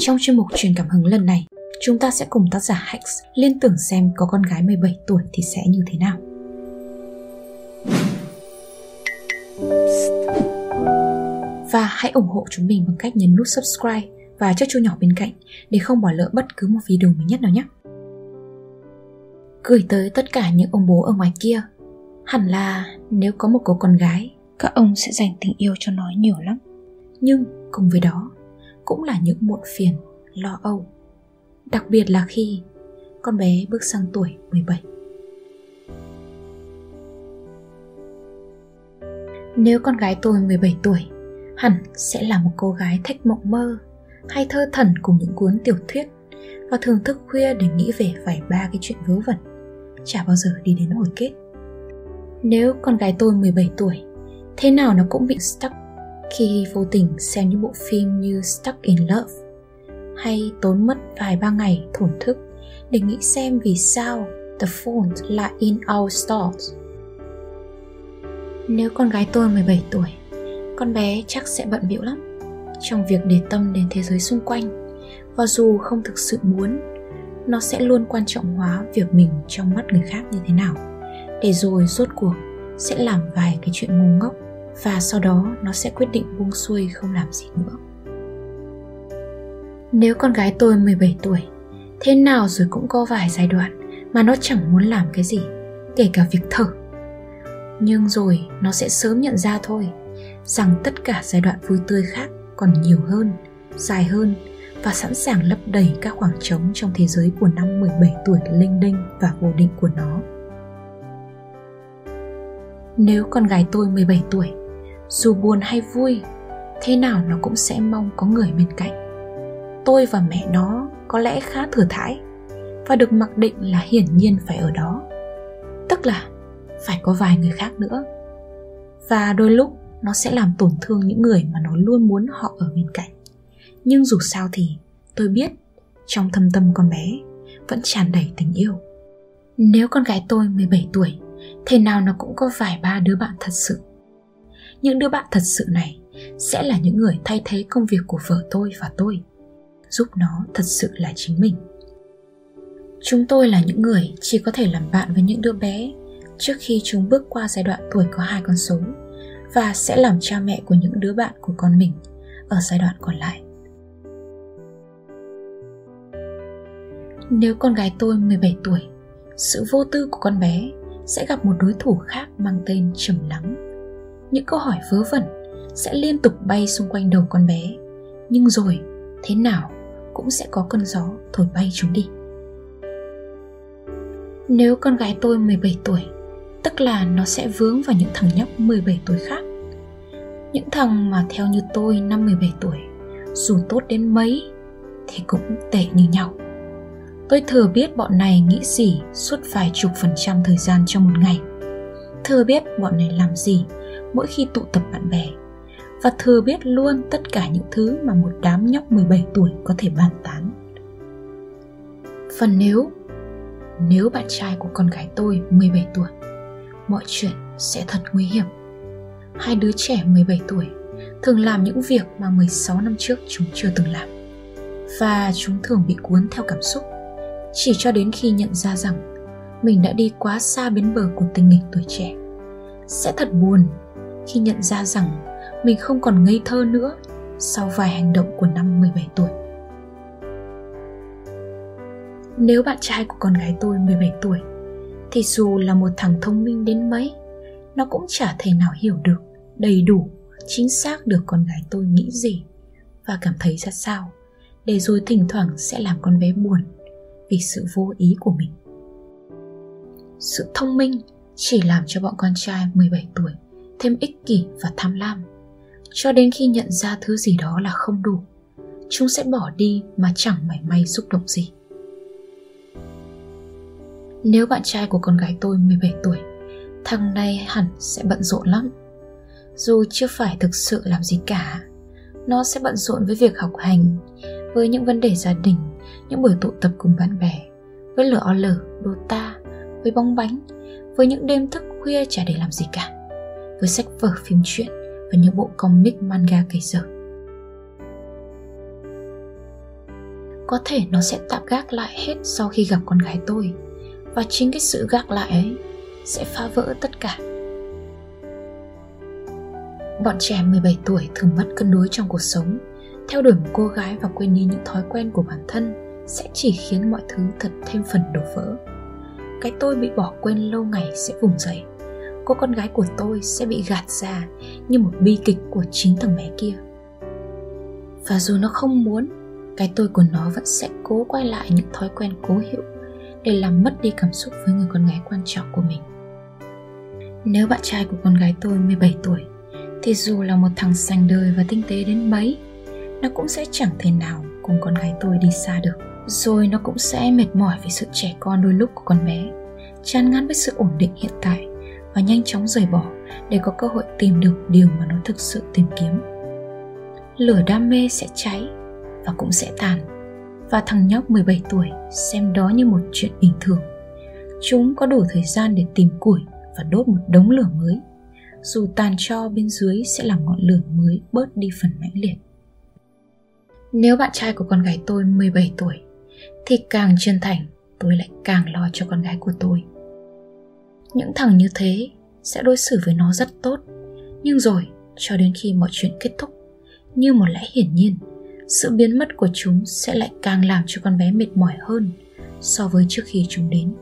Trong chuyên mục truyền cảm hứng lần này, chúng ta sẽ cùng tác giả Hex liên tưởng xem có con gái 17 tuổi thì sẽ như thế nào. Và hãy ủng hộ chúng mình bằng cách nhấn nút subscribe và chiếc chuông nhỏ bên cạnh để không bỏ lỡ bất cứ một video mới nhất nào nhé. Gửi tới tất cả những ông bố ở ngoài kia, hẳn là nếu có một cô con gái, các ông sẽ dành tình yêu cho nó nhiều lắm. Nhưng cùng với đó cũng là những muộn phiền, lo âu. Đặc biệt là khi con bé bước sang tuổi 17. Nếu con gái tôi 17 tuổi, hẳn sẽ là một cô gái thích mộng mơ, hay thơ thẩn cùng những cuốn tiểu thuyết và thường thức khuya để nghĩ về vài ba cái chuyện vớ vẩn, chả bao giờ đi đến hồi kết. Nếu con gái tôi 17 tuổi, thế nào nó cũng bị stuck khi vô tình xem những bộ phim như Stuck in Love hay tốn mất vài ba ngày thổn thức để nghĩ xem vì sao The Phone là in our stores. Nếu con gái tôi 17 tuổi, con bé chắc sẽ bận bịu lắm trong việc để tâm đến thế giới xung quanh và dù không thực sự muốn, nó sẽ luôn quan trọng hóa việc mình trong mắt người khác như thế nào để rồi rốt cuộc sẽ làm vài cái chuyện ngu ngốc và sau đó nó sẽ quyết định buông xuôi không làm gì nữa. Nếu con gái tôi 17 tuổi, thế nào rồi cũng có vài giai đoạn mà nó chẳng muốn làm cái gì, kể cả việc thở. Nhưng rồi nó sẽ sớm nhận ra thôi, rằng tất cả giai đoạn vui tươi khác còn nhiều hơn, dài hơn và sẵn sàng lấp đầy các khoảng trống trong thế giới của năm 17 tuổi linh đinh và vô định của nó. Nếu con gái tôi 17 tuổi dù buồn hay vui, thế nào nó cũng sẽ mong có người bên cạnh. Tôi và mẹ nó có lẽ khá thừa thãi và được mặc định là hiển nhiên phải ở đó. Tức là phải có vài người khác nữa. Và đôi lúc nó sẽ làm tổn thương những người mà nó luôn muốn họ ở bên cạnh. Nhưng dù sao thì, tôi biết trong thâm tâm con bé vẫn tràn đầy tình yêu. Nếu con gái tôi 17 tuổi, thế nào nó cũng có vài ba đứa bạn thật sự những đứa bạn thật sự này sẽ là những người thay thế công việc của vợ tôi và tôi giúp nó thật sự là chính mình chúng tôi là những người chỉ có thể làm bạn với những đứa bé trước khi chúng bước qua giai đoạn tuổi có hai con số và sẽ làm cha mẹ của những đứa bạn của con mình ở giai đoạn còn lại. Nếu con gái tôi 17 tuổi, sự vô tư của con bé sẽ gặp một đối thủ khác mang tên trầm lắng những câu hỏi vớ vẩn sẽ liên tục bay xung quanh đầu con bé. Nhưng rồi, thế nào cũng sẽ có cơn gió thổi bay chúng đi. Nếu con gái tôi 17 tuổi, tức là nó sẽ vướng vào những thằng nhóc 17 tuổi khác. Những thằng mà theo như tôi năm 17 tuổi, dù tốt đến mấy, thì cũng tệ như nhau. Tôi thừa biết bọn này nghĩ gì suốt vài chục phần trăm thời gian trong một ngày thừa biết bọn này làm gì mỗi khi tụ tập bạn bè và thừa biết luôn tất cả những thứ mà một đám nhóc 17 tuổi có thể bàn tán. Phần nếu nếu bạn trai của con gái tôi 17 tuổi, mọi chuyện sẽ thật nguy hiểm. Hai đứa trẻ 17 tuổi thường làm những việc mà 16 năm trước chúng chưa từng làm. Và chúng thường bị cuốn theo cảm xúc, chỉ cho đến khi nhận ra rằng mình đã đi quá xa bến bờ của tình nghịch tuổi trẻ. Sẽ thật buồn khi nhận ra rằng mình không còn ngây thơ nữa sau vài hành động của năm 17 tuổi. Nếu bạn trai của con gái tôi 17 tuổi thì dù là một thằng thông minh đến mấy, nó cũng chả thể nào hiểu được đầy đủ, chính xác được con gái tôi nghĩ gì và cảm thấy ra sao, để rồi thỉnh thoảng sẽ làm con bé buồn vì sự vô ý của mình. Sự thông minh chỉ làm cho bọn con trai 17 tuổi thêm ích kỷ và tham lam. Cho đến khi nhận ra thứ gì đó là không đủ chúng sẽ bỏ đi mà chẳng mảy may xúc động gì. Nếu bạn trai của con gái tôi 17 tuổi Thằng này hẳn sẽ bận rộn lắm. Dù chưa phải thực sự làm gì cả Nó sẽ bận rộn với việc học hành Với những vấn đề gia đình Những buổi tụ tập cùng bạn bè Với lửa o lở, ta với bóng bánh, Với những đêm thức khuya chả để làm gì cả, với sách vở, phim truyện và những bộ comic, manga cày dở. có thể nó sẽ tạm gác lại hết sau khi gặp con gái tôi, và chính cái sự gác lại ấy sẽ phá vỡ tất cả bọn trẻ 17 tuổi thường mất cân đối trong cuộc sống, theo đuổi một cô gái và quên đi những thói quen của bản thân sẽ chỉ khiến mọi thứ thật thêm phần đổ vỡ cái tôi bị bỏ quên lâu ngày sẽ vùng dậy. Cô con gái của tôi sẽ bị gạt ra như một bi kịch của chính thằng bé kia. Và dù nó không muốn, cái tôi của nó vẫn sẽ cố quay lại những thói quen cố hữu để làm mất đi cảm xúc với người con gái quan trọng của mình. Nếu bạn trai của con gái tôi 17 tuổi, thì dù là một thằng sành đời và tinh tế đến mấy, nó cũng sẽ chẳng thể nào cùng con gái tôi đi xa được rồi nó cũng sẽ mệt mỏi vì sự trẻ con đôi lúc của con bé chán ngán với sự ổn định hiện tại và nhanh chóng rời bỏ để có cơ hội tìm được điều mà nó thực sự tìm kiếm lửa đam mê sẽ cháy và cũng sẽ tàn và thằng nhóc 17 tuổi xem đó như một chuyện bình thường. Chúng có đủ thời gian để tìm củi và đốt một đống lửa mới. Dù tàn cho bên dưới sẽ làm ngọn lửa mới bớt đi phần mãnh liệt. Nếu bạn trai của con gái tôi 17 tuổi thì càng chân thành tôi lại càng lo cho con gái của tôi. Những thằng như thế sẽ đối xử với nó rất tốt, nhưng rồi cho đến khi mọi chuyện kết thúc, như một lẽ hiển nhiên, sự biến mất của chúng sẽ lại càng làm cho con bé mệt mỏi hơn so với trước khi chúng đến.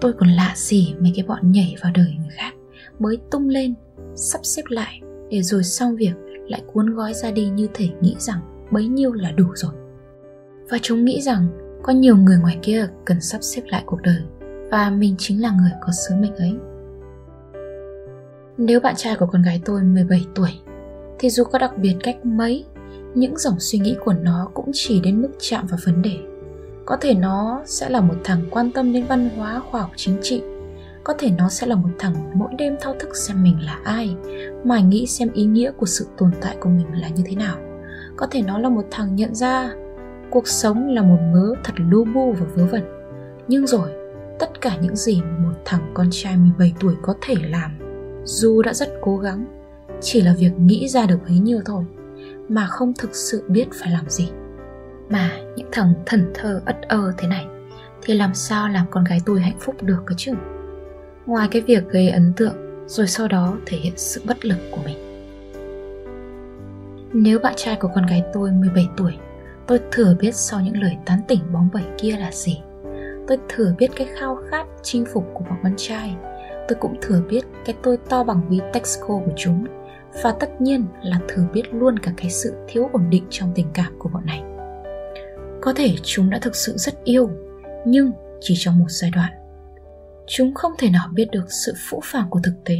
Tôi còn lạ gì mấy cái bọn nhảy vào đời người khác mới tung lên sắp xếp lại để rồi xong việc lại cuốn gói ra đi như thể nghĩ rằng bấy nhiêu là đủ rồi và chúng nghĩ rằng có nhiều người ngoài kia cần sắp xếp lại cuộc đời, và mình chính là người có sứ mệnh ấy. Nếu bạn trai của con gái tôi 17 tuổi, thì dù có đặc biệt cách mấy, những dòng suy nghĩ của nó cũng chỉ đến mức chạm vào vấn đề. Có thể nó sẽ là một thằng quan tâm đến văn hóa, khoa học, chính trị. Có thể nó sẽ là một thằng mỗi đêm thao thức xem mình là ai mải nghĩ xem ý nghĩa của sự tồn tại của mình là như thế nào. Có thể nó là một thằng nhận ra cuộc sống là một mớ thật lu bu và vớ vẩn. Nhưng rồi, tất cả những gì một thằng con trai 17 tuổi có thể làm, dù đã rất cố gắng, chỉ là việc nghĩ ra được bấy nhiêu thôi, mà không thực sự biết phải làm gì. Mà những thằng thần thơ ất ơ thế này, thì làm sao làm con gái tôi hạnh phúc được cơ chứ? Ngoài cái việc gây ấn tượng, rồi sau đó thể hiện sự bất lực của mình. Nếu bạn trai của con gái tôi 17 tuổi tôi thừa biết sau những lời tán tỉnh bóng bẩy kia là gì. Tôi thừa biết cái khao khát chinh phục của bọn con trai. Tôi cũng thừa biết cái tôi to bằng ví texco của chúng. Và tất nhiên là thừa biết luôn cả cái sự thiếu ổn định trong tình cảm của bọn này. Có thể chúng đã thực sự rất yêu, nhưng chỉ trong một giai đoạn. Chúng không thể nào biết được sự phũ phàng của thực tế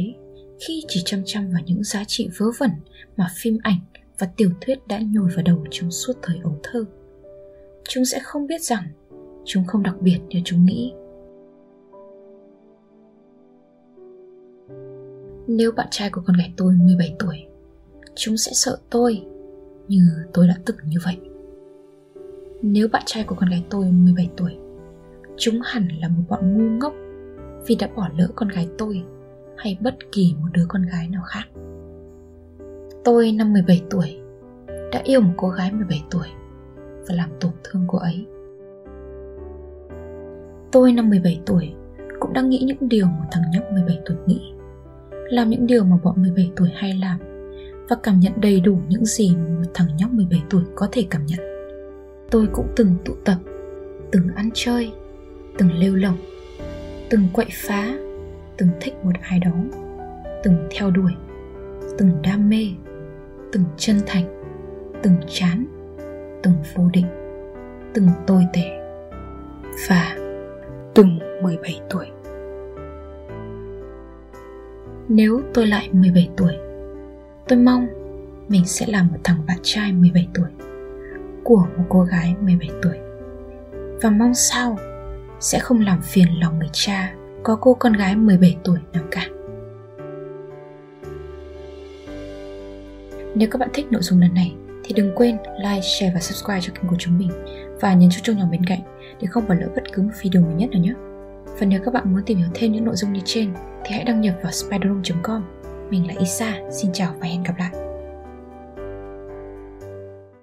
khi chỉ chăm chăm vào những giá trị vớ vẩn mà phim ảnh và tiểu thuyết đã nhồi vào đầu trong suốt thời ấu thơ. Chúng sẽ không biết rằng chúng không đặc biệt như chúng nghĩ. Nếu bạn trai của con gái tôi 17 tuổi, Chúng sẽ sợ tôi Như tôi đã từng như vậy. Nếu bạn trai của con gái tôi 17 tuổi, Chúng hẳn là một bọn ngu ngốc Vì đã bỏ lỡ con gái tôi Hay bất kỳ một đứa con gái nào khác. Tôi năm 17 tuổi Đã yêu một cô gái 17 tuổi Và làm tổn thương cô ấy Tôi năm 17 tuổi cũng đang nghĩ những điều một thằng nhóc 17 tuổi nghĩ làm những điều mà bọn 17 tuổi hay làm và cảm nhận đầy đủ những gì mà một thằng nhóc 17 tuổi có thể cảm nhận. Tôi cũng từng tụ tập, từng ăn chơi, từng lêu lỏng, từng quậy phá, từng thích một ai đó, từng theo đuổi, từng đam mê, từng chân thành, từng chán, từng vô định, từng tồi tệ và từng 17 tuổi. Nếu tôi lại 17 tuổi Tôi mong mình sẽ là một thằng bạn trai 17 tuổi Của một cô gái 17 tuổi Và mong sao sẽ không làm phiền lòng người cha Có cô con gái 17 tuổi nào cả Nếu các bạn thích nội dung lần này thì đừng quên like, share và subscribe cho kênh của chúng mình và nhấn chuông nhỏ bên cạnh để không bỏ lỡ bất cứ một video mới nhất nào nhé. Và nếu các bạn muốn tìm hiểu thêm những nội dung như trên thì hãy đăng nhập vào spiderroom.com. Mình là Isa, xin chào và hẹn gặp lại.